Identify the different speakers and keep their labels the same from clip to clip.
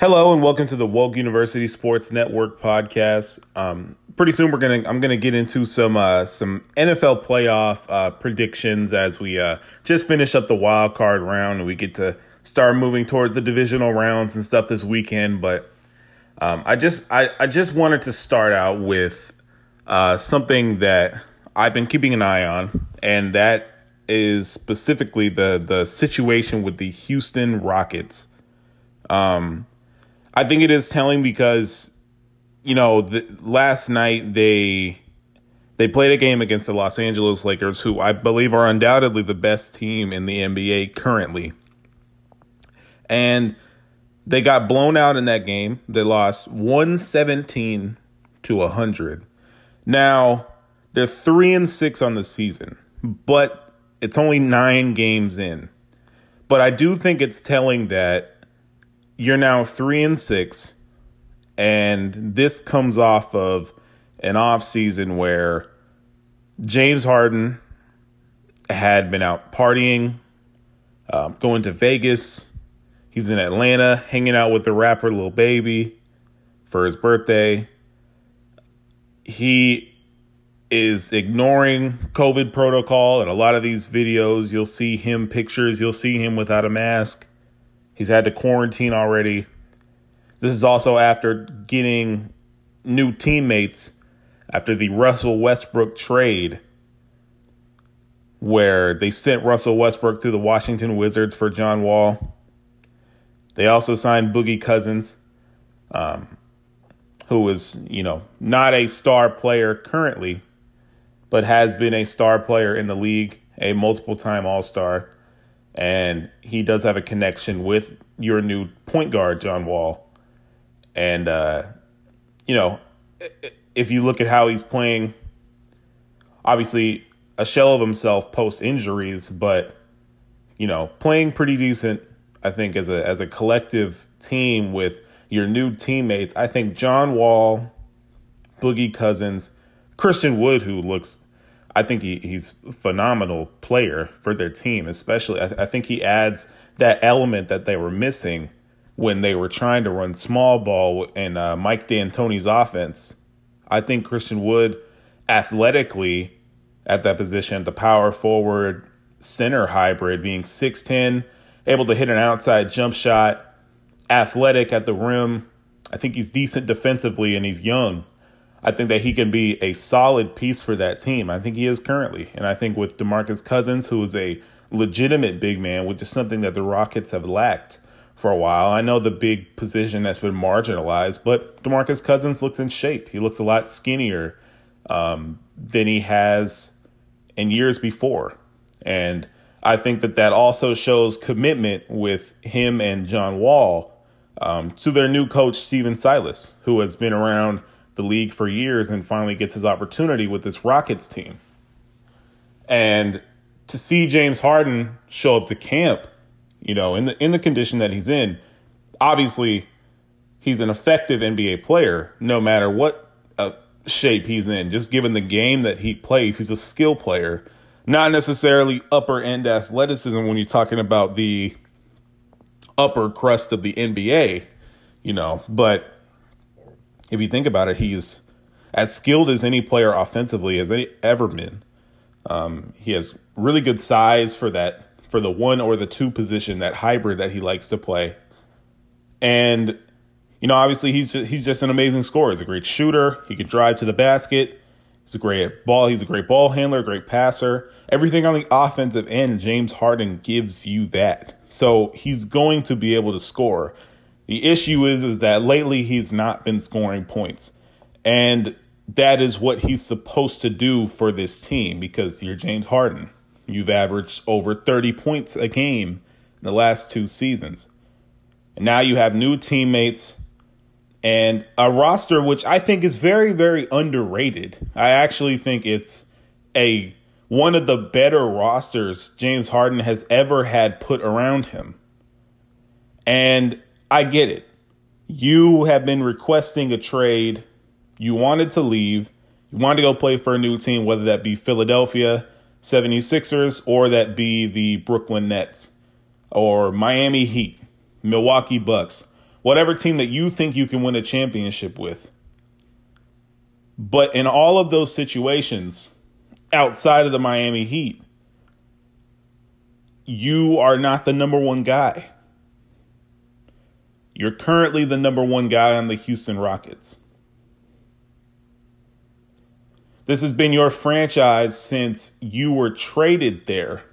Speaker 1: Hello and welcome to the Woke University Sports Network podcast. Um, pretty soon we're gonna I'm gonna get into some uh, some NFL playoff uh, predictions as we uh, just finish up the wild card round and we get to start moving towards the divisional rounds and stuff this weekend. But um, I just I, I just wanted to start out with uh, something that I've been keeping an eye on, and that is specifically the the situation with the Houston Rockets. Um, I think it is telling because you know the, last night they they played a game against the Los Angeles Lakers, who I believe are undoubtedly the best team in the NBA currently, and they got blown out in that game. They lost one seventeen to hundred. Now they're three and six on the season, but it's only nine games in. But I do think it's telling that you're now three and six, and this comes off of an off season where James Harden had been out partying, uh, going to Vegas. He's in Atlanta, hanging out with the rapper Lil Baby for his birthday. He is ignoring COVID protocol. And a lot of these videos, you'll see him pictures, you'll see him without a mask. He's had to quarantine already. This is also after getting new teammates after the Russell Westbrook trade, where they sent Russell Westbrook to the Washington Wizards for John Wall. They also signed Boogie Cousins, um, who is, you know, not a star player currently, but has been a star player in the league, a multiple time All Star and he does have a connection with your new point guard, John Wall. And uh, you know, if you look at how he's playing, obviously a shell of himself post injuries, but you know, playing pretty decent. I think as a as a collective team with your new teammates, I think John Wall, Boogie Cousins, Christian Wood, who looks I think he, he's a phenomenal player for their team, especially. I, I think he adds that element that they were missing when they were trying to run small ball in uh, Mike D'Antoni's offense. I think Christian Wood, athletically, at that position, the power forward center hybrid, being 6'10, able to hit an outside jump shot, athletic at the rim. I think he's decent defensively and he's young. I think that he can be a solid piece for that team. I think he is currently. And I think with DeMarcus Cousins, who is a legitimate big man, which is something that the Rockets have lacked for a while. I know the big position that's been marginalized, but DeMarcus Cousins looks in shape. He looks a lot skinnier um, than he has in years before. And I think that that also shows commitment with him and John Wall um, to their new coach, Stephen Silas, who has been around – the league for years and finally gets his opportunity with this Rockets team. And to see James Harden show up to camp, you know, in the in the condition that he's in, obviously he's an effective NBA player no matter what uh, shape he's in. Just given the game that he plays, he's a skill player, not necessarily upper end athleticism when you're talking about the upper crust of the NBA, you know, but if you think about it, he's as skilled as any player offensively as any ever been. Um, he has really good size for that for the one or the two position, that hybrid that he likes to play. And you know, obviously he's just, he's just an amazing scorer. He's a great shooter. He can drive to the basket. He's a great ball. He's a great ball handler, great passer. Everything on the offensive end, James Harden gives you that. So he's going to be able to score. The issue is is that lately he's not been scoring points. And that is what he's supposed to do for this team because you're James Harden. You've averaged over 30 points a game in the last two seasons. And now you have new teammates and a roster which I think is very very underrated. I actually think it's a one of the better rosters James Harden has ever had put around him. And I get it. You have been requesting a trade. You wanted to leave. You wanted to go play for a new team, whether that be Philadelphia 76ers or that be the Brooklyn Nets or Miami Heat, Milwaukee Bucks, whatever team that you think you can win a championship with. But in all of those situations, outside of the Miami Heat, you are not the number one guy. You're currently the number one guy on the Houston Rockets. This has been your franchise since you were traded there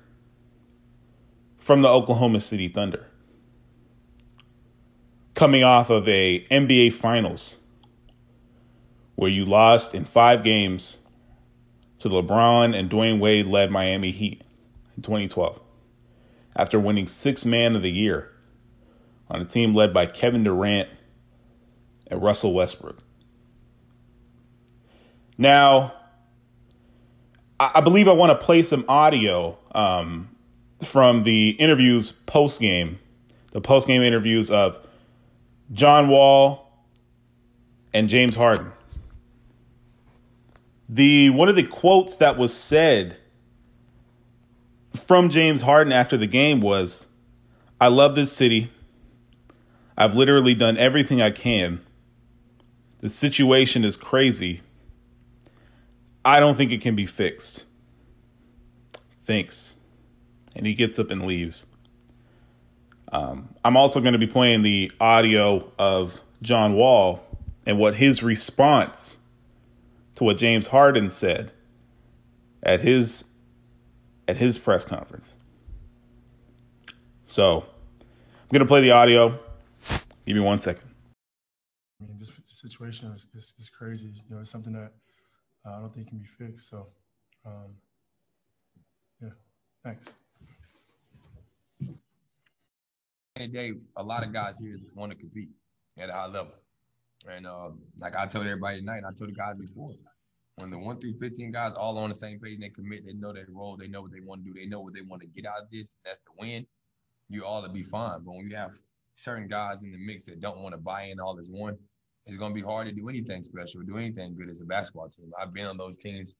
Speaker 1: from the Oklahoma City Thunder. Coming off of a NBA Finals where you lost in 5 games to LeBron and Dwyane Wade led Miami Heat in 2012 after winning 6 man of the year on a team led by Kevin Durant and Russell Westbrook. Now, I believe I want to play some audio um, from the interviews post game, the post game interviews of John Wall and James Harden. The one of the quotes that was said from James Harden after the game was, "I love this city. I've literally done everything I can. The situation is crazy, I don't think it can be fixed. Thanks. And he gets up and leaves. Um, I'm also going to be playing the audio of John Wall and what his response to what James Harden said at his at his press conference. So I'm going to play the audio. Give me one second.
Speaker 2: I mean, this situation is, is, is crazy. You know, it's something that uh, I don't think can be fixed. So, um, yeah, thanks.
Speaker 3: End day, a lot of guys here want to compete at a high level, and uh, like I told everybody tonight, I told the guys before, when the one through fifteen guys all on the same page, and they commit, they know their role, they know what they want to do, they know what they want to get out of this. That's the win. You all to be fine, but when you have certain guys in the mix that don't want to buy in all as one, it's going to be hard to do anything special, do anything good as a basketball team. I've been on those teams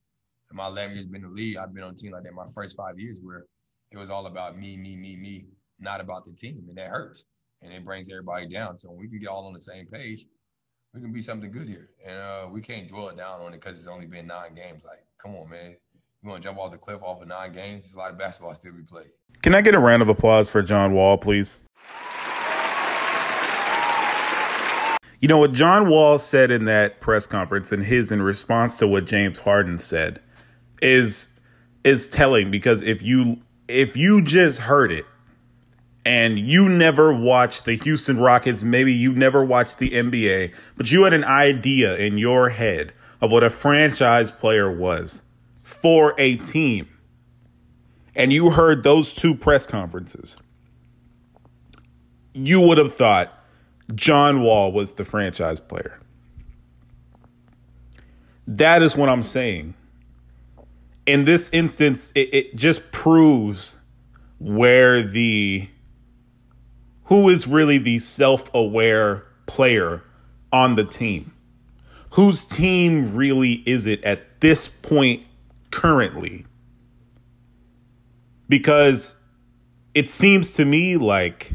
Speaker 3: in my 11 years been the league. I've been on a team like that my first five years where it was all about me, me, me, me, not about the team. And that hurts. And it brings everybody down. So when we can get all on the same page, we can be something good here. And uh, we can't dwell down on it because it's only been nine games. Like, come on, man. You want to jump off the cliff off of nine games? There's a lot of basketball still to be played.
Speaker 1: Can I get a round of applause for John Wall, please? You know what John Wall said in that press conference and his in response to what James Harden said is is telling because if you if you just heard it and you never watched the Houston Rockets, maybe you never watched the NBA, but you had an idea in your head of what a franchise player was for a team. And you heard those two press conferences. You would have thought John Wall was the franchise player. That is what I'm saying. In this instance, it, it just proves where the who is really the self-aware player on the team. Whose team really is it at this point currently? Because it seems to me like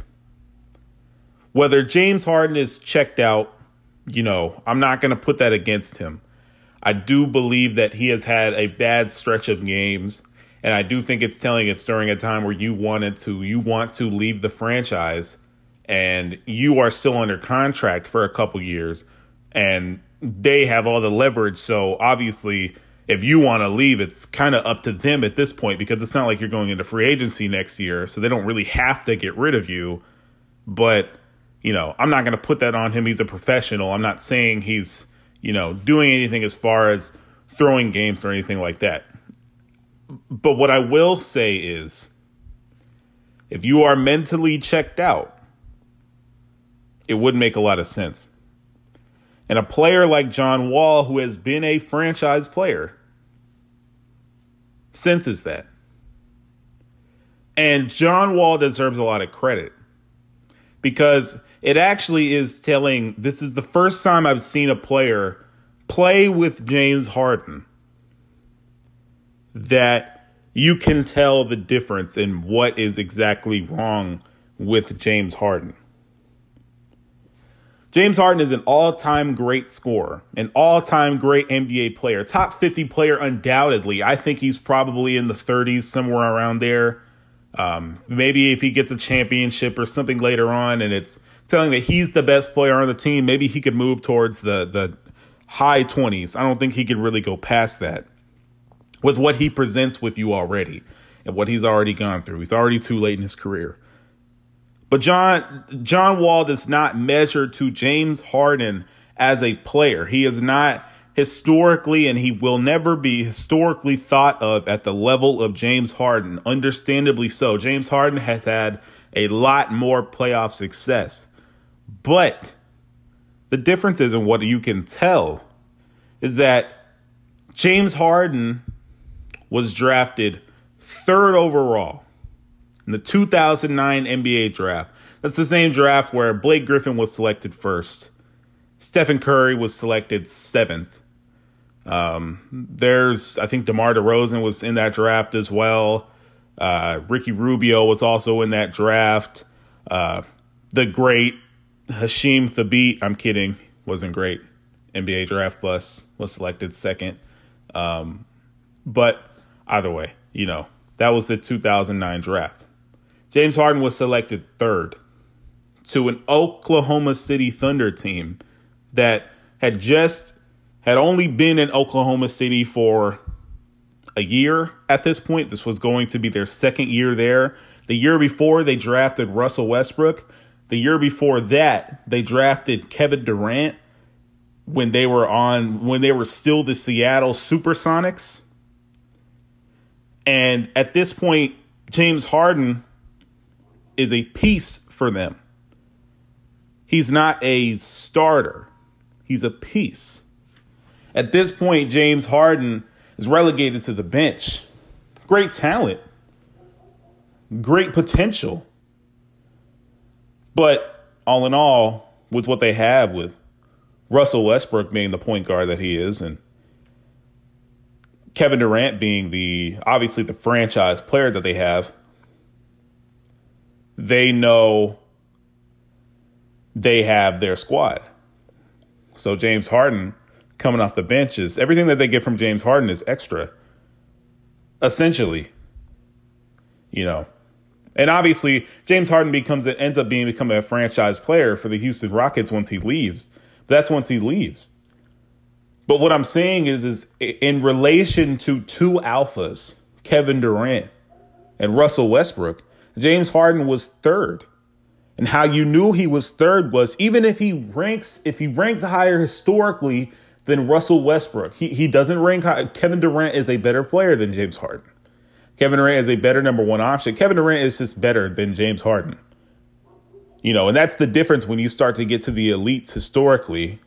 Speaker 1: whether James Harden is checked out, you know, I'm not going to put that against him. I do believe that he has had a bad stretch of games, and I do think it's telling it's during a time where you wanted to you want to leave the franchise and you are still under contract for a couple years and they have all the leverage so obviously if you want to leave it's kind of up to them at this point because it's not like you're going into free agency next year so they don't really have to get rid of you but you know, I'm not going to put that on him. He's a professional. I'm not saying he's, you know, doing anything as far as throwing games or anything like that. But what I will say is if you are mentally checked out, it would make a lot of sense. And a player like John Wall, who has been a franchise player, senses that. And John Wall deserves a lot of credit because it actually is telling this is the first time I've seen a player play with James Harden that you can tell the difference in what is exactly wrong with James Harden. James Harden is an all time great scorer, an all time great NBA player, top 50 player, undoubtedly. I think he's probably in the 30s, somewhere around there. Um, maybe if he gets a championship or something later on and it's telling that he's the best player on the team, maybe he could move towards the, the high 20s. I don't think he can really go past that with what he presents with you already and what he's already gone through. He's already too late in his career. But John John Wall does not measure to James Harden as a player. He is not historically and he will never be historically thought of at the level of James Harden. Understandably so. James Harden has had a lot more playoff success. But the difference is in what you can tell is that James Harden was drafted third overall in the 2009 NBA draft. That's the same draft where Blake Griffin was selected first. Stephen Curry was selected seventh. Um, there's, I think, DeMar DeRozan was in that draft as well. Uh, Ricky Rubio was also in that draft. Uh, the great Hasheem Thabeet, I'm kidding, wasn't great. NBA draft plus was selected second. Um, but either way, you know, that was the 2009 draft. James Harden was selected third to an Oklahoma City Thunder team that had just had only been in Oklahoma City for a year at this point. This was going to be their second year there. The year before they drafted Russell Westbrook. The year before that, they drafted Kevin Durant when they were on when they were still the Seattle Supersonics. And at this point, James Harden is a piece for them. He's not a starter, he's a piece. At this point, James Harden is relegated to the bench. Great talent, great potential. But all in all, with what they have with Russell Westbrook being the point guard that he is and Kevin Durant being the obviously the franchise player that they have, they know they have their squad. So James Harden coming off the benches. everything that they get from James Harden is extra. Essentially. You know. And obviously James Harden becomes it ends up being becoming a franchise player for the Houston Rockets once he leaves. But that's once he leaves. But what I'm saying is is in relation to two alphas, Kevin Durant and Russell Westbrook, James Harden was third. And how you knew he was third was even if he ranks if he ranks higher historically than Russell Westbrook, he he doesn't rank high. Kevin Durant is a better player than James Harden. Kevin Durant is a better number one option. Kevin Durant is just better than James Harden. You know, and that's the difference when you start to get to the elites historically.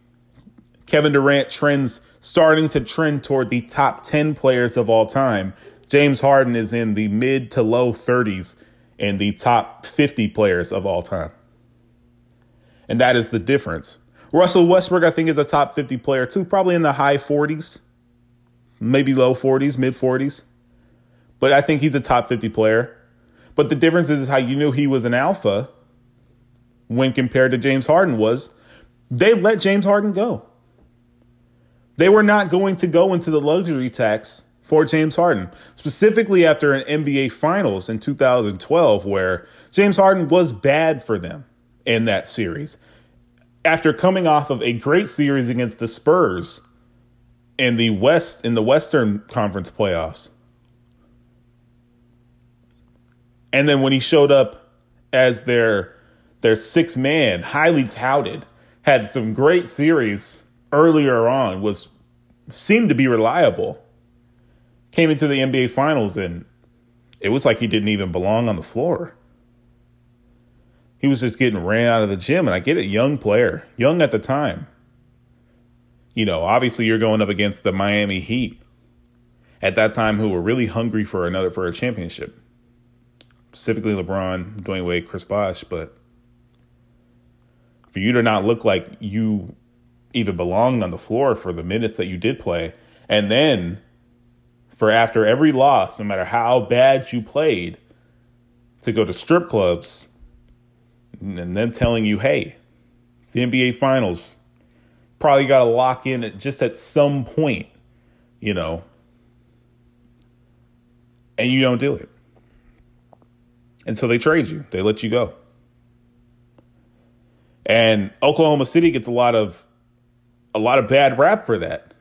Speaker 1: Kevin Durant trends starting to trend toward the top 10 players of all time. James Harden is in the mid to low 30s in the top 50 players of all time. And that is the difference. Russell Westbrook, I think, is a top 50 player too, probably in the high 40s, maybe low 40s, mid 40s. But I think he's a top 50 player. But the difference is how you knew he was an alpha when compared to James Harden was they let James Harden go. They were not going to go into the luxury tax for James Harden, specifically after an NBA Finals in 2012, where James Harden was bad for them in that series. After coming off of a great series against the Spurs in the West in the Western Conference playoffs. And then when he showed up as their their six man, highly touted, had some great series earlier on, was seemed to be reliable came into the NBA Finals and it was like he didn't even belong on the floor. He was just getting ran out of the gym. And I get it, young player, young at the time. You know, obviously you're going up against the Miami Heat at that time who were really hungry for another for a championship. Specifically LeBron, Dwyane Wade, Chris Bosh, but for you to not look like you even belonged on the floor for the minutes that you did play, and then for after every loss, no matter how bad you played, to go to strip clubs and then telling you, hey, It's the NBA Finals. Probably got to lock in at just at some point, you know, and you don't do it. And so they trade you, they let you go. And Oklahoma City gets a lot of a lot of bad rap for that.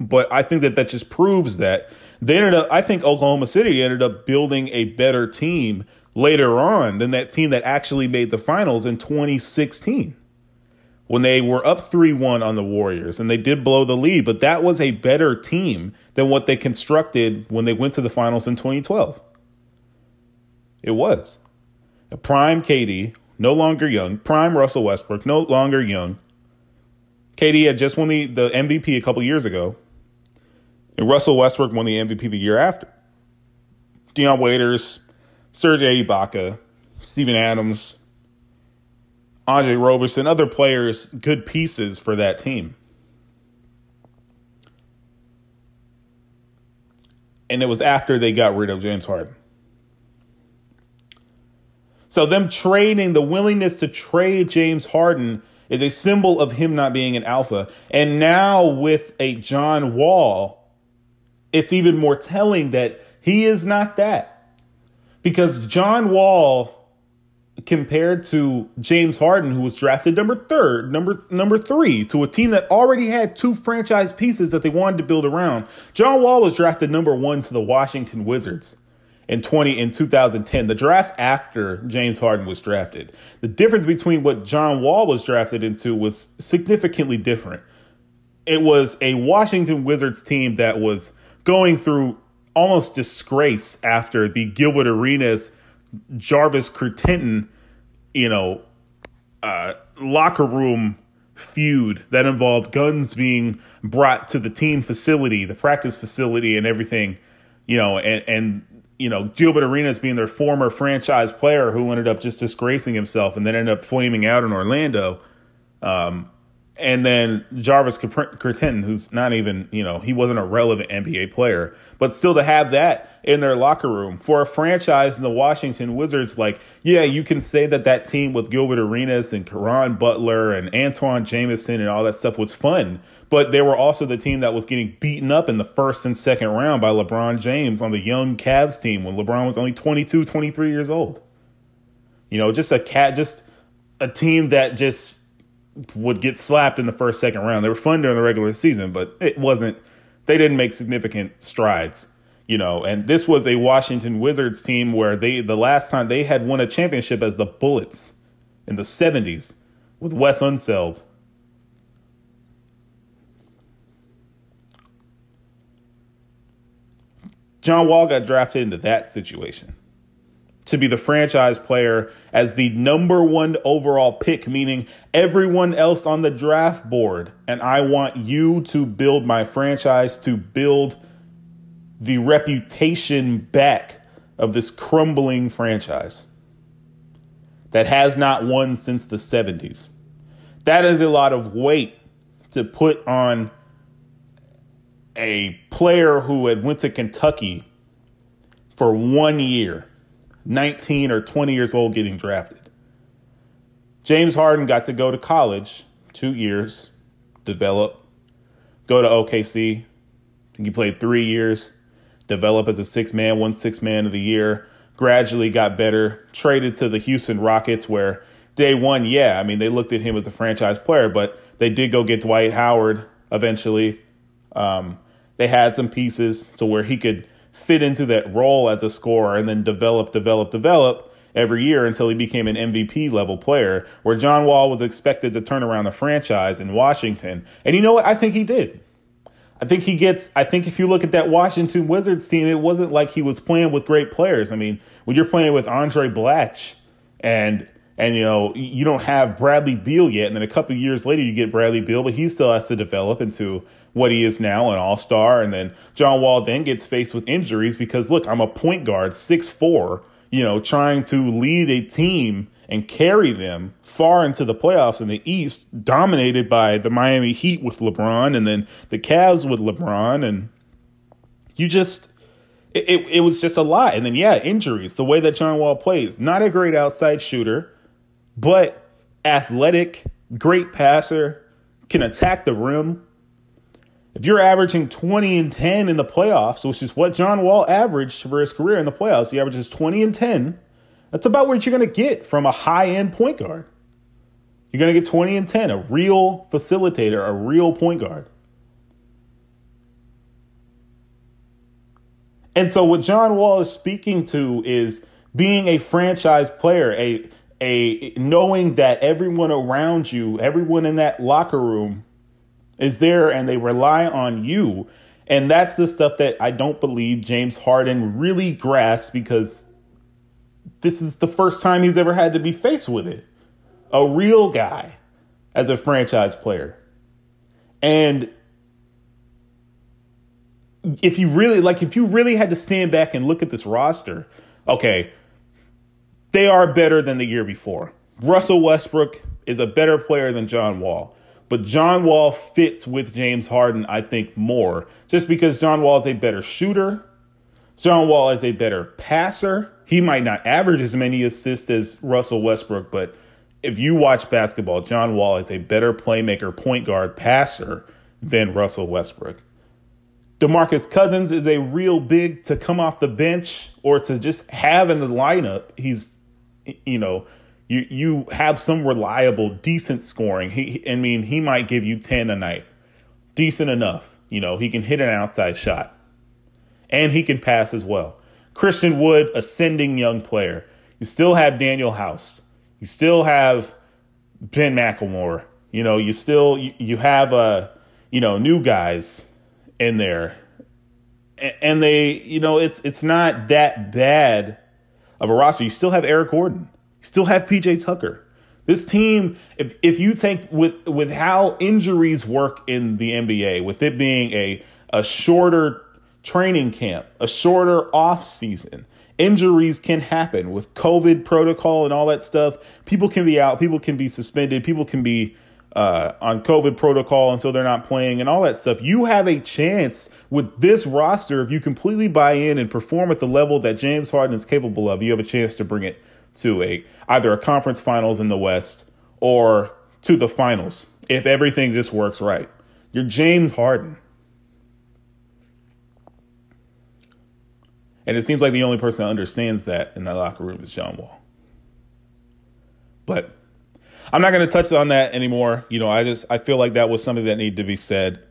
Speaker 1: But I think that that just proves that they ended up I think Oklahoma City ended up building a better team later on than that team that actually made the finals in 2016 when they were up 3-1 on the Warriors and they did blow the lead, but that was a better team than what they constructed when they went to the finals in 2012. It was. A prime KD, no longer young, prime Russell Westbrook, no longer young. KD had just won the, the MVP a couple years ago. And Russell Westbrook won the MVP the year after. Dion Waiters, Serge Ibaka, Steven Adams, Andre Roberson, other players, good pieces for that team. And it was after they got rid of James Harden. So, them trading, the willingness to trade James Harden is a symbol of him not being an alpha. And now, with a John Wall, it's even more telling that he is not that. Because John Wall, compared to James Harden, who was drafted number third, number number three, to a team that already had two franchise pieces that they wanted to build around, John Wall was drafted number one to the Washington Wizards in 20 in 2010 the draft after James Harden was drafted. The difference between what John Wall was drafted into was significantly different. It was a Washington Wizards team that was going through almost disgrace after the Gilbert Arenas Javaris Crittenton, you know, uh, locker room feud that involved guns being brought to the team facility, the practice facility, and everything, you know, and, and you know, Gilbert Arenas being their former franchise player who ended up just disgracing himself and then ended up flaming out in Orlando. Um, and then Jarvis Curtin, who's not even, you know, he wasn't a relevant NBA player, but still to have that in their locker room for a franchise in the Washington Wizards, like, yeah, you can say that that team with Gilbert Arenas and Caron Butler and Antawn Jamison and all that stuff was fun, but they were also the team that was getting beaten up in the first and second round by LeBron James on the young Cavs team when LeBron was only 22, 23 years old. You know, just a cat, just a team that just would get slapped in the first, second round. They were fun during the regular season, but it wasn't, they didn't make significant strides, you know. And this was a Washington Wizards team where they, the last time they had won a championship as the Bullets in the 70s with Wes Unseld. John Wall got drafted into that situation to be the franchise player as the number one overall pick, meaning everyone else on the draft board. And I want you to build my franchise, to build the reputation back of this crumbling franchise that has not won since the 70s. That is a lot of weight to put on a player who had went to Kentucky for one year 19 or 20 years old getting drafted. James Harden got to go to college two years, develop, go to OKC. He played three years, develop as a six man, one six man of the year, gradually got better, traded to the Houston Rockets, where day one, yeah, I mean, they looked at him as a franchise player, but they did go get Dwight Howard eventually. Um, they had some pieces to where he could fit into that role as a scorer and then develop, develop, develop every year until he became an MVP level player, where John Wall was expected to turn around the franchise in Washington. And you know what? I think he did. I think he gets, I think if you look at that Washington Wizards team, it wasn't like he was playing with great players. I mean, when you're playing with Andre Blatche and and you know you don't have Bradley Beal yet, and then a couple years later you get Bradley Beal, but he still has to develop into what he is now, an All Star. And then John Wall then gets faced with injuries because look, I'm a point guard, six four, you know, trying to lead a team and carry them far into the playoffs in the East, dominated by the Miami Heat with LeBron, and then the Cavs with LeBron, and you just. It, it, it was just a lot. And then, yeah, injuries, the way that John Wall plays. Not a great outside shooter but athletic great passer, can attack the rim. If you're averaging 20 and 10 in the playoffs, which is what John Wall averaged for his career in the playoffs, he averages 20 and 10. That's about what you're going to get from a high end point guard. You're going to get 20 and 10, a real facilitator, a real point guard. And so what John Wall is speaking to is being a franchise player, a a knowing that everyone around you, everyone in that locker room is there and they rely on you. And that's the stuff that I don't believe James Harden really grasps because this is the first time he's ever had to be faced with it. A real guy as a franchise player. And if you really like if you really had to stand back and look at this roster, okay, they are better than the year before. Russell Westbrook is a better player than John Wall. But John Wall fits with James Harden, I think, more just because John Wall is a better shooter. John Wall is a better passer. He might not average as many assists as Russell Westbrook, but if you watch basketball, John Wall is a better playmaker, point guard, passer than Russell Westbrook. DeMarcus Cousins is a real big to come off the bench or to just have in the lineup. He's, you know, you you have some reliable, decent scoring. He, I mean, he might give you ten a night, decent enough. You know, he can hit an outside shot, and he can pass as well. Christian Wood, ascending young player. You still have Danuel House. You still have Ben McLemore. You know, you still you, you have uh, you know new guys in there, and they you know it's it's not that bad of a roster. You still have Eric Gordon. Still have PJ Tucker. This team, if if you take with with how injuries work in the NBA, with it being a a shorter training camp, a shorter off season, injuries can happen with COVID protocol and all that stuff. People can be out, people can be suspended, people can be uh, on COVID protocol, and so they're not playing and all that stuff. You have a chance with this roster if you completely buy in and perform at the level that James Harden is capable of. You have a chance to bring it to a either a conference finals in the West or to the finals if everything just works right. You're James Harden. And it seems like the only person that understands that in that locker room is John Wall. But I'm not going to touch on that anymore. You know, I just I feel like that was something that needed to be said.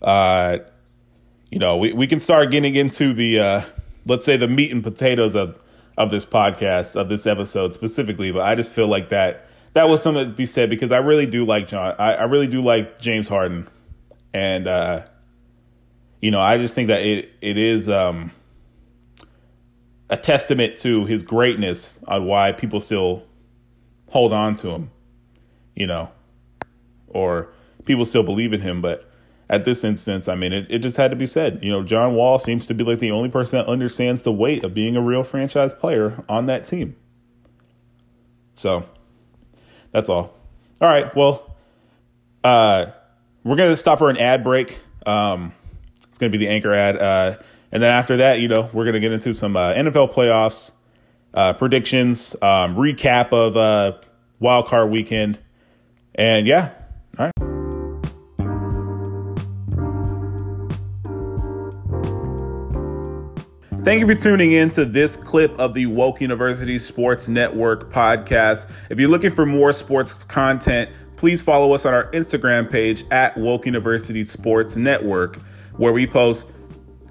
Speaker 1: Uh, you know, we, we can start getting into the uh, let's say the meat and potatoes of of this podcast of this episode specifically, but I just feel like that that was something to be said because I really do like John. I, I really do like James Harden, and uh, you know, I just think that it it is um, a testament to his greatness on why people still hold on to him you know, or people still believe in him. But at this instance, I mean, it, it just had to be said. You know, John Wall seems to be like the only person that understands the weight of being a real franchise player on that team. So that's all. All right. Well, uh, we're going to stop for an ad break. Um, it's going to be the anchor ad. Uh, and then after that, you know, we're going to get into some uh, NFL playoffs, uh, predictions, um, recap of uh, wild card weekend. And yeah, Thank you for tuning in to this clip of the Woke University Sports Network podcast. If you're looking for more sports content, please follow us on our Instagram page at Woke University Sports Network, where we post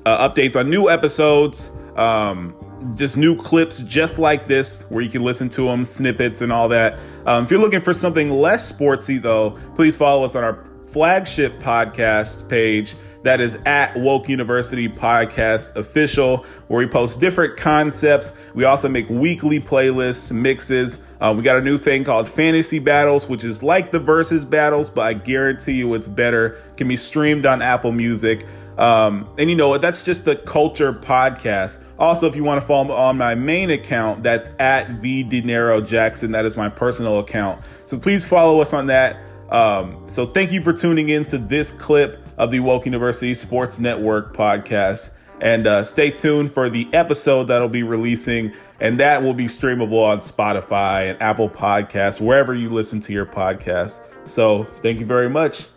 Speaker 1: uh, updates on new episodes, um, just new clips just like this where you can listen to them, snippets, and all that. Um, if you're looking for something less sportsy, though, please follow us on our flagship podcast page. That is at Woke University Podcast Official, where we post different concepts. We also make weekly playlists, mixes. Uh, we got a new thing called Fantasy Battles, which is like the versus battles, but I guarantee you it's better. Can be streamed on Apple Music. Um, and you know what? That's just the culture podcast. Also, if you want to follow me on my main account, that's at V Dinero Jackson. That is my personal account. So please follow us on that. Um, so thank you for tuning in to this clip of the Woke University Sports Network podcast. And uh, stay tuned for the episode that'll be releasing, and that will be streamable on Spotify and Apple Podcasts, wherever you listen to your podcast. So thank you very much.